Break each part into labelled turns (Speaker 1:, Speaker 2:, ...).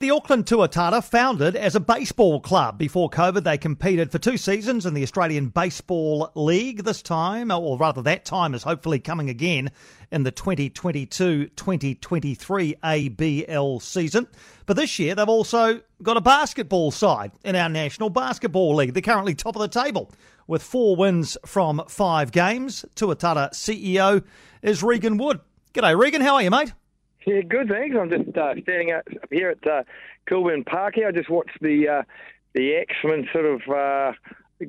Speaker 1: The Auckland Tuatara, founded as a baseball club. Before COVID, they competed for two seasons in the Australian Baseball League. This time, or rather, that time is hopefully coming again in the 2022 2023 ABL season. But this year, they've also got a basketball side in our National Basketball League. They're currently top of the table with four wins from five games. Tuatara CEO is Regan Wood. G'day, Regan. How are you, mate?
Speaker 2: Yeah, good, thanks. I'm just uh, standing up here at uh, Kilbirnie Park here. I just watched the uh, the X-Men sort of uh,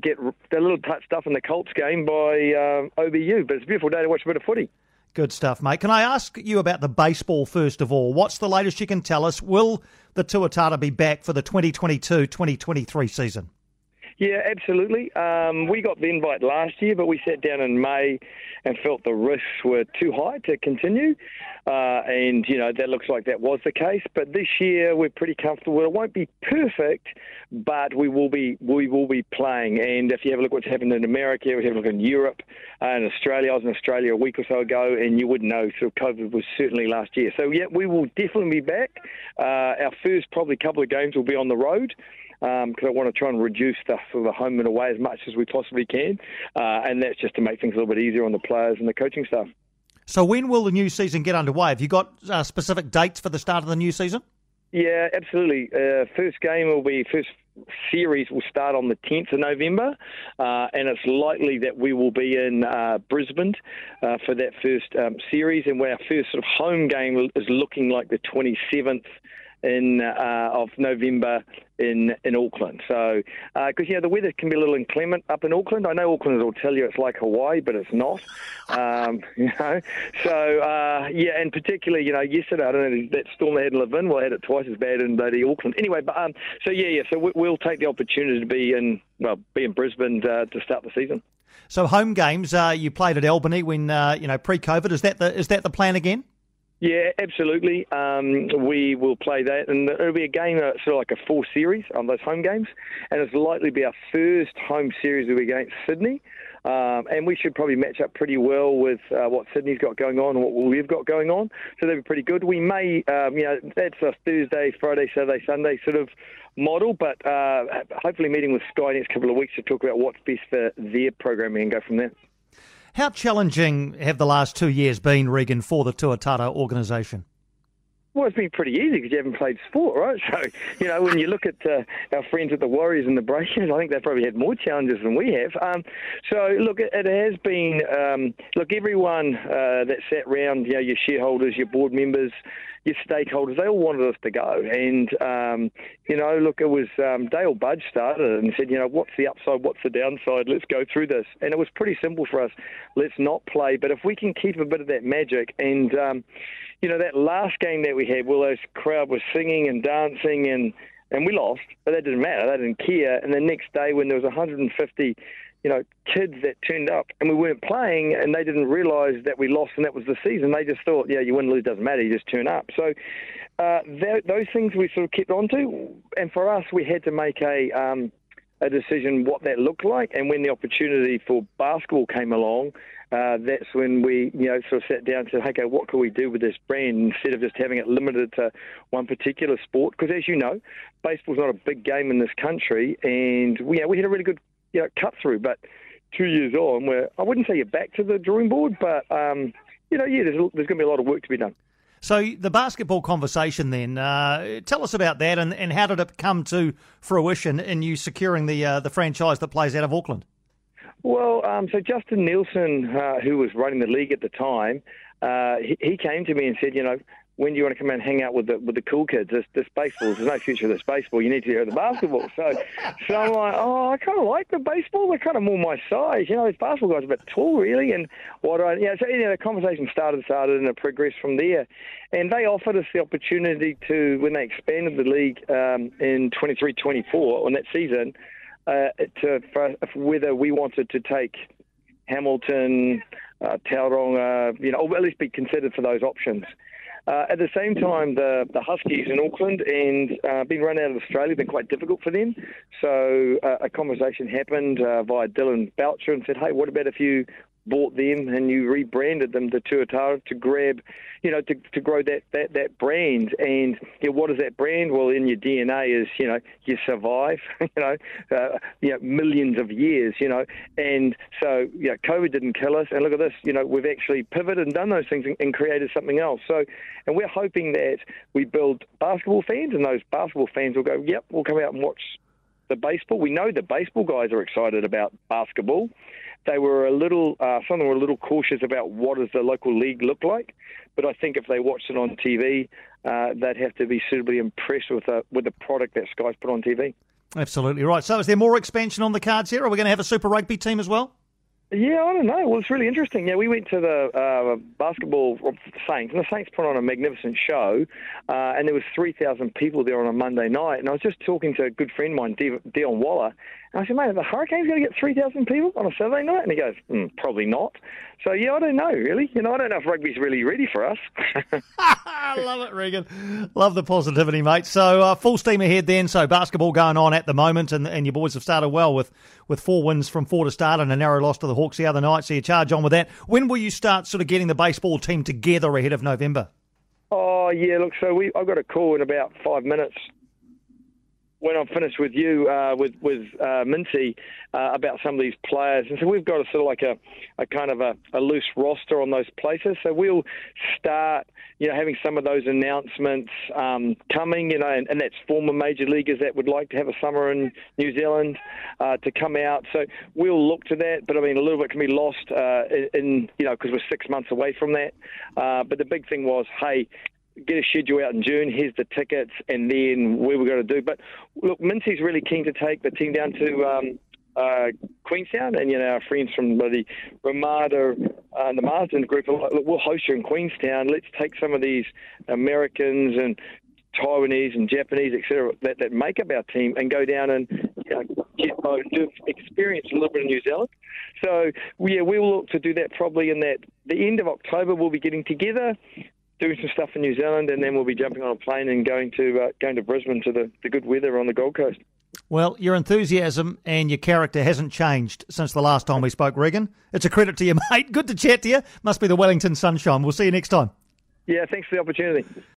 Speaker 2: get a little touched up in the Colts game by um, OBU, but it's a beautiful day to watch a bit of footy.
Speaker 1: Good stuff, mate. Can I ask you about the baseball first of all? What's the latest you can tell us? Will the Tuatara be back for the 2022-2023 season?
Speaker 2: Yeah, absolutely. Um, we got the invite last year, but we sat down in May and felt the risks were too high to continue. Uh, and, you know, that looks like that was the case. But this year we're pretty comfortable. It won't be perfect, but we will be we will be playing. And if you have a look what's happened in America, we have a look in Europe uh, and Australia. I was in Australia a week or so ago, and you wouldn't know. So COVID was certainly last year. So, yeah, we will definitely be back. Uh, our first probably couple of games will be on the road because um, I want to try and reduce the sort of home and away as much as we possibly can, uh, and that's just to make things a little bit easier on the players and the coaching staff.
Speaker 1: So when will the new season get underway? Have you got uh, specific dates for the start of the new season?
Speaker 2: Yeah, absolutely. Uh, first game will be first series will start on the 10th of November, uh, and it's likely that we will be in uh, Brisbane uh, for that first um, series. And our first sort of home game is looking like the 27th in uh, of November in in Auckland. So, because uh, you know the weather can be a little inclement up in Auckland. I know Aucklanders will tell you it's like Hawaii, but it's not. Um, you know, so uh, yeah, and particularly you know yesterday I don't know that storm they had in Levin. Well, I had it twice as bad in bloody Auckland. Anyway, but um, so yeah, yeah. So we, will take the opportunity to be in well, be in Brisbane uh, to start the season.
Speaker 1: So home games, uh, you played at Albany when uh, you know pre-COVID. Is that the is that the plan again?
Speaker 2: Yeah, absolutely. Um, we will play that, and it'll be a game, uh, sort of like a four series on those home games, and it's likely to be our first home series be against Sydney. Um, and we should probably match up pretty well with uh, what Sydney's got going on and what we've got going on. So they'll be pretty good. We may, um, you know, that's a Thursday, Friday, Saturday, Sunday sort of model, but uh, hopefully meeting with Sky next couple of weeks to talk about what's best for their programming and go from there.
Speaker 1: How challenging have the last two years been, Regan, for the Tuatara organisation?
Speaker 2: Well, it's been pretty easy because you haven't played sport, right? So, you know, when you look at uh, our friends at the Warriors and the Breakers, I think they've probably had more challenges than we have. Um, so, look, it, it has been, um, look, everyone uh, that sat around, you know, your shareholders, your board members, your stakeholders, they all wanted us to go. And, um, you know, look, it was um, Dale Budge started and said, you know, what's the upside, what's the downside? Let's go through this. And it was pretty simple for us. Let's not play. But if we can keep a bit of that magic and, um, you know, that last game that we had, well, those crowd was singing and dancing and and we lost, but that didn't matter. They didn't care. And the next day, when there was 150 you know, kids that turned up and we weren't playing and they didn't realise that we lost and that was the season. They just thought, yeah, you win, or lose, doesn't matter. You just turn up. So uh, those things we sort of kept on to. And for us, we had to make a um, a decision what that looked like. And when the opportunity for basketball came along, uh, that's when we, you know, sort of sat down and said, okay, what can we do with this brand instead of just having it limited to one particular sport? Because as you know, baseball's not a big game in this country, and we, know, we had a really good you know, cut through. But two years on, where I wouldn't say you're back to the drawing board, but um, you know, yeah, there's, there's going to be a lot of work to be done.
Speaker 1: So the basketball conversation, then, uh, tell us about that, and, and how did it come to fruition in you securing the uh, the franchise that plays out of Auckland?
Speaker 2: Well, um, so Justin Nielsen, uh, who was running the league at the time, uh, he, he, came to me and said, you know, when do you want to come and hang out with the with the cool kids? This, this baseball, there's no future of this baseball. You need to hear the basketball. So, so I'm like, oh, I kind of like the baseball. They're kind of more my size. You know, these basketball guys are a bit tall, really. And what I, you know, so you know, the conversation started, started, and it progressed from there. And they offered us the opportunity to, when they expanded the league um, in 23-24 on that season, uh, to for, whether we wanted to take Hamilton, uh, Tauranga, you know, or at least be considered for those options. Uh, at the same time, the, the Huskies in Auckland and uh, being run out of Australia been quite difficult for them. So uh, a conversation happened uh, via Dylan Boucher and said, "Hey, what about if you bought them and you rebranded them to Tuatara to grab, you know, to, to grow that, that, that brand. And you know, what is that brand? Well, in your DNA is, you know, you survive, you know, uh, you know, millions of years, you know. And so, you know, COVID didn't kill us. And look at this, you know, we've actually pivoted and done those things and, and created something else. So, and we're hoping that we build basketball fans and those basketball fans will go, yep, we'll come out and watch the baseball. We know the baseball guys are excited about basketball. They were a little, uh, some of them were a little cautious about what does the local league look like. But I think if they watched it on TV, uh, they'd have to be suitably impressed with the with the product that Sky's put on TV.
Speaker 1: Absolutely right. So, is there more expansion on the cards here? Are we going to have a Super Rugby team as well?
Speaker 2: Yeah, I don't know. Well, it's really interesting. Yeah, we went to the uh, basketball Saints, and the Saints put on a magnificent show, uh, and there was 3,000 people there on a Monday night. And I was just talking to a good friend of mine, Dion Waller, and I said, mate, are the Hurricanes going to get 3,000 people on a Saturday night? And he goes, mm, probably not. So, yeah, I don't know, really. You know, I don't know if rugby's really ready for us.
Speaker 1: I love it, Regan. Love the positivity, mate. So, uh, full steam ahead then. So, basketball going on at the moment, and, and your boys have started well with, with four wins from four to start and a narrow loss to the Hawks the other night. So, you charge on with that. When will you start sort of getting the baseball team together ahead of November?
Speaker 2: Oh, yeah, look, so we I've got a call in about five minutes when I'm finished with you, uh, with with uh, Minty, uh, about some of these players, and so we've got a sort of like a, a kind of a, a, loose roster on those places. So we'll start, you know, having some of those announcements um, coming, you know, and, and, that's former major leaguers that would like to have a summer in New Zealand uh, to come out. So we'll look to that, but I mean, a little bit can be lost uh, in, in, you know, because we're six months away from that. Uh, but the big thing was, hey, get a schedule out in June. Here's the tickets, and then where we're going to do. But look, Mincy's really keen to take the team down to um, uh, Queenstown, and you know our friends from the Ramada uh, and the Marsden group. Look, we'll host you in Queenstown. Let's take some of these Americans and Taiwanese and Japanese, etc., that, that make up our team, and go down and you know, get, uh, experience a little bit of New Zealand. So yeah, we will look to do that probably in that the end of October. We'll be getting together doing some stuff in New Zealand, and then we'll be jumping on a plane and going to uh, going to Brisbane to the, the good weather on the Gold Coast.
Speaker 1: Well, your enthusiasm and your character hasn't changed since the last time we spoke, Regan. It's a credit to you, mate. Good to chat to you. Must be the Wellington sunshine. We'll see you next time.
Speaker 2: Yeah, thanks for the opportunity.